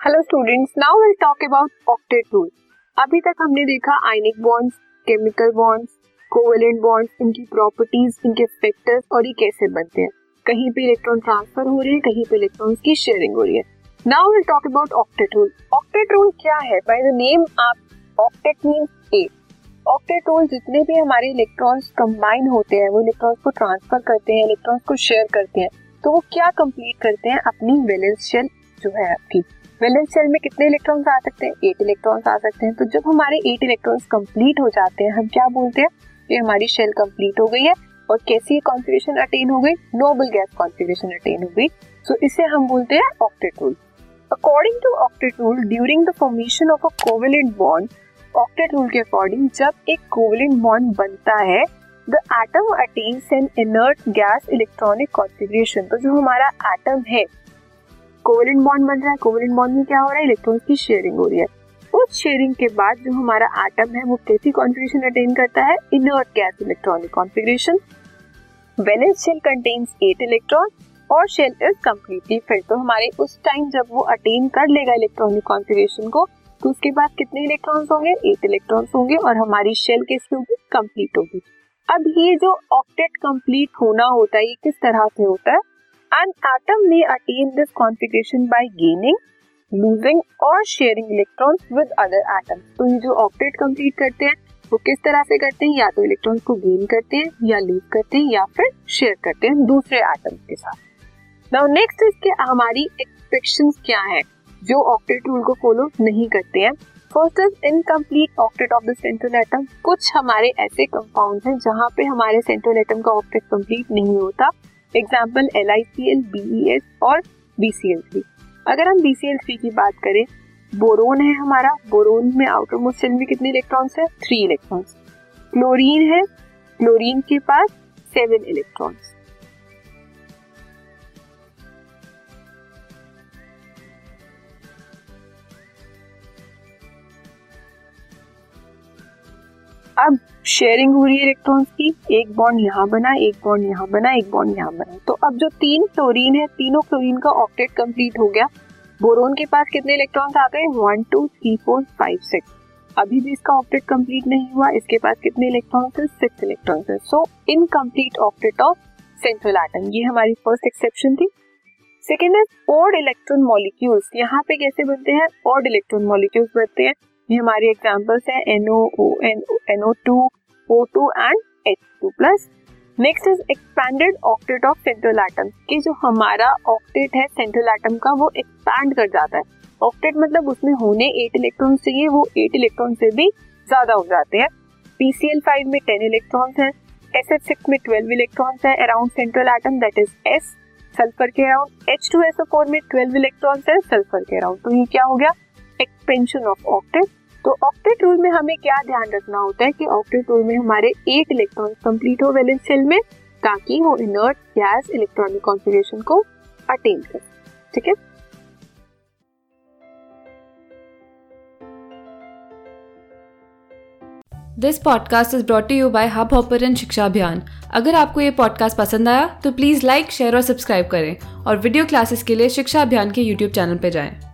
Hello students now will talk about octet rule अभी तक हमने देखा आयनिक bonds chemical bonds covalent bonds इनकी प्रॉपर्टीज़ इनके फैक्टर्स और ये कैसे बनते हैं। कहीं पे इलेक्ट्रॉन ट्रांसफ़र हो रही है, कहीं पे इलेक्ट्रॉन्स की शेयरिंग हो रही है। Now will talk about octet rule octet rule क्या है? बाय द नेम आप octet means eight octet rule जितने भी हमारे इलेक्ट्रॉन्स कंबाइन होते हैं, वो इलेक्ट्रॉन्स को ट्रांसफ़र करते हैं इलेक्ट्रॉन्स को शेयर करते हैं तो वो क्या कंप्लीट करते हैं? अपनी वैलेंस शेल जो है आपकी वैलेंस शेल में कितने इलेक्ट्रॉन्स आ सकते हैं? एट इलेक्ट्रॉन्स आ सकते हैं। तो जब हमारे एट इलेक्ट्रॉन्स कंप्लीट हो जाते हैं, हम क्या बोलते हैं? ये हमारी शेल कंप्लीट हो गई है और कैसी कॉन्फ़िगरेशन अटेन हो गई? नोबल गैस कॉन्फ़िगरेशन अटेन हो गई। सो इसे हम बोलते हैं octet rule according to octet rule during the formation of a covalent bond octet rule के अकॉर्डिंग जब एक कोवेलेंट बॉन्ड बनता है the atom attains an inert gas electronic configuration तो जो हमारा एटम है कोवेलेंट बॉन्ड बन रहा है। कोवेलेंट बॉन्ड में क्या हो रहा है? इलेक्ट्रॉन की शेयरिंग हो रही है। उस शेयरिंग के बाद जो हमारा एटम है, वो कैसी कॉन्फ़िगरेशन अटेन करता है? Inert gas electronic configuration valence shell contains eight electron और शेल इज़ कम्प्लीटली फिल्ड तो हमारे उस टाइम जब वो अटेन कर लेगा इलेक्ट्रॉनिक कॉन्फ़िगरेशन को तो उसके बाद कितने इलेक्ट्रॉन्स होंगे? एट इलेक्ट्रॉन्स होंगे और हमारी शेल कैसी होगी कंप्लीट होगी। अब ये जो ऑक्टेट कंप्लीट होना होता है, ये किस तरह से होता है? एन एटम में attain this configuration by gaining losing और sharing electrons with other atoms तो ये जो ऑक्टेट कंप्लीट करते हैं, वो किस तरह से करते हैं? या तो इलेक्ट्रॉन्स को गेन करते हैं, या लूज करते हैं, या फिर शेयर करते हैं दूसरे एटम्स के साथ. नाउ नेक्स्ट इसके हमारी एक्सपेक्शन क्या है? जो ऑक्टेट रूल को फॉलो नहीं करते हैं. First is incomplete octet of the central atom कुछ हमारे ऐसे कंपाउंड हैं जहाँ पे हमारे सेंट्रल एटम का ऑक्टेट कंप्लीट नहीं होता. Example L I C L B S और बी सी एल थ्री अगर हम बी सी एल थ्री की बात करें, बोरोन है हमारा, बोरोन में आउटर मोस्ट शेल में कितने इलेक्ट्रॉन्स है? थ्री इलेक्ट्रॉन्स क्लोरीन है क्लोरीन के पास सेवन इलेक्ट्रॉन्स अब शेयरिंग हो रही है इलेक्ट्रॉन्स की, एक बॉन्ड यहाँ बना, एक बॉन्ड यहाँ बना, एक बॉन्ड यहाँ बना। तो अब जो तीन क्लोरीन है, तीनों क्लोरीन का ऑक्टेट कंप्लीट हो गया। बोरोन के पास कितने इलेक्ट्रॉन्स आ गए one two three four five six अभी भी इसका ऑक्टेट कंप्लीट नहीं हुआ, इसके पास कितने इलेक्ट्रॉन्स है? सिक्स इलेक्ट्रॉन्स है। So incomplete octet of central atom ये हमारी फ़र्स्ट एक्सेप्शन थी। सेकेंड है ओड इलेक्ट्रॉन मॉलिक्यूल्स यहाँ पे कैसे बनते हैं? ओड इलेक्ट्रॉन मॉलिक्यूल्स बनते हैं। ये हमारी एग्जांपल्स है NO NO two O two and H two plus next is expanded octet of central atom कि जो हमारा ऑक्टेट है सेंट्रल एटम का, वो एक्सपैंड कर जाता है। ऑक्टेट मतलब उसमें होने एट इलेक्ट्रॉन चाहिए, वो एट इलेक्ट्रॉन से भी ज़्यादा हो जाते हैं। पीसीएल फाइव में टेन इलेक्ट्रॉन्स हैं एस एच सिक्स में ट्वेल्व इलेक्ट्रॉन्स है around central atom that is S sulphur के around H two S four में ट्वेल्व इलेक्ट्रॉन्स है सल्फ़र के अराउंड तो ये क्या हो गया? एक्सपेंशन ऑफ़ ऑक्टेट तो ऑक्टेट रूल में हमें क्या ध्यान रखना होता है कि ऑक्टेट रूल में हमारे एट इलेक्ट्रॉन कंप्लीट हो वैलेंस शेल में, ताकि वो इनर्ट गैस इलेक्ट्रॉनिक कॉन्फ़िगरेशन को अटेन कर। ठीक है? This podcast is brought you by Hubhopper Shiksha Abhiyan अगर आपको ये पॉडकास्ट पसंद आया तो प्लीज़ लाइक शेयर और सब्सक्राइब करें। और वीडियो क्लासेस के लिए शिक्षा अभियान के यूट्यूब चैनल पर जाएँ।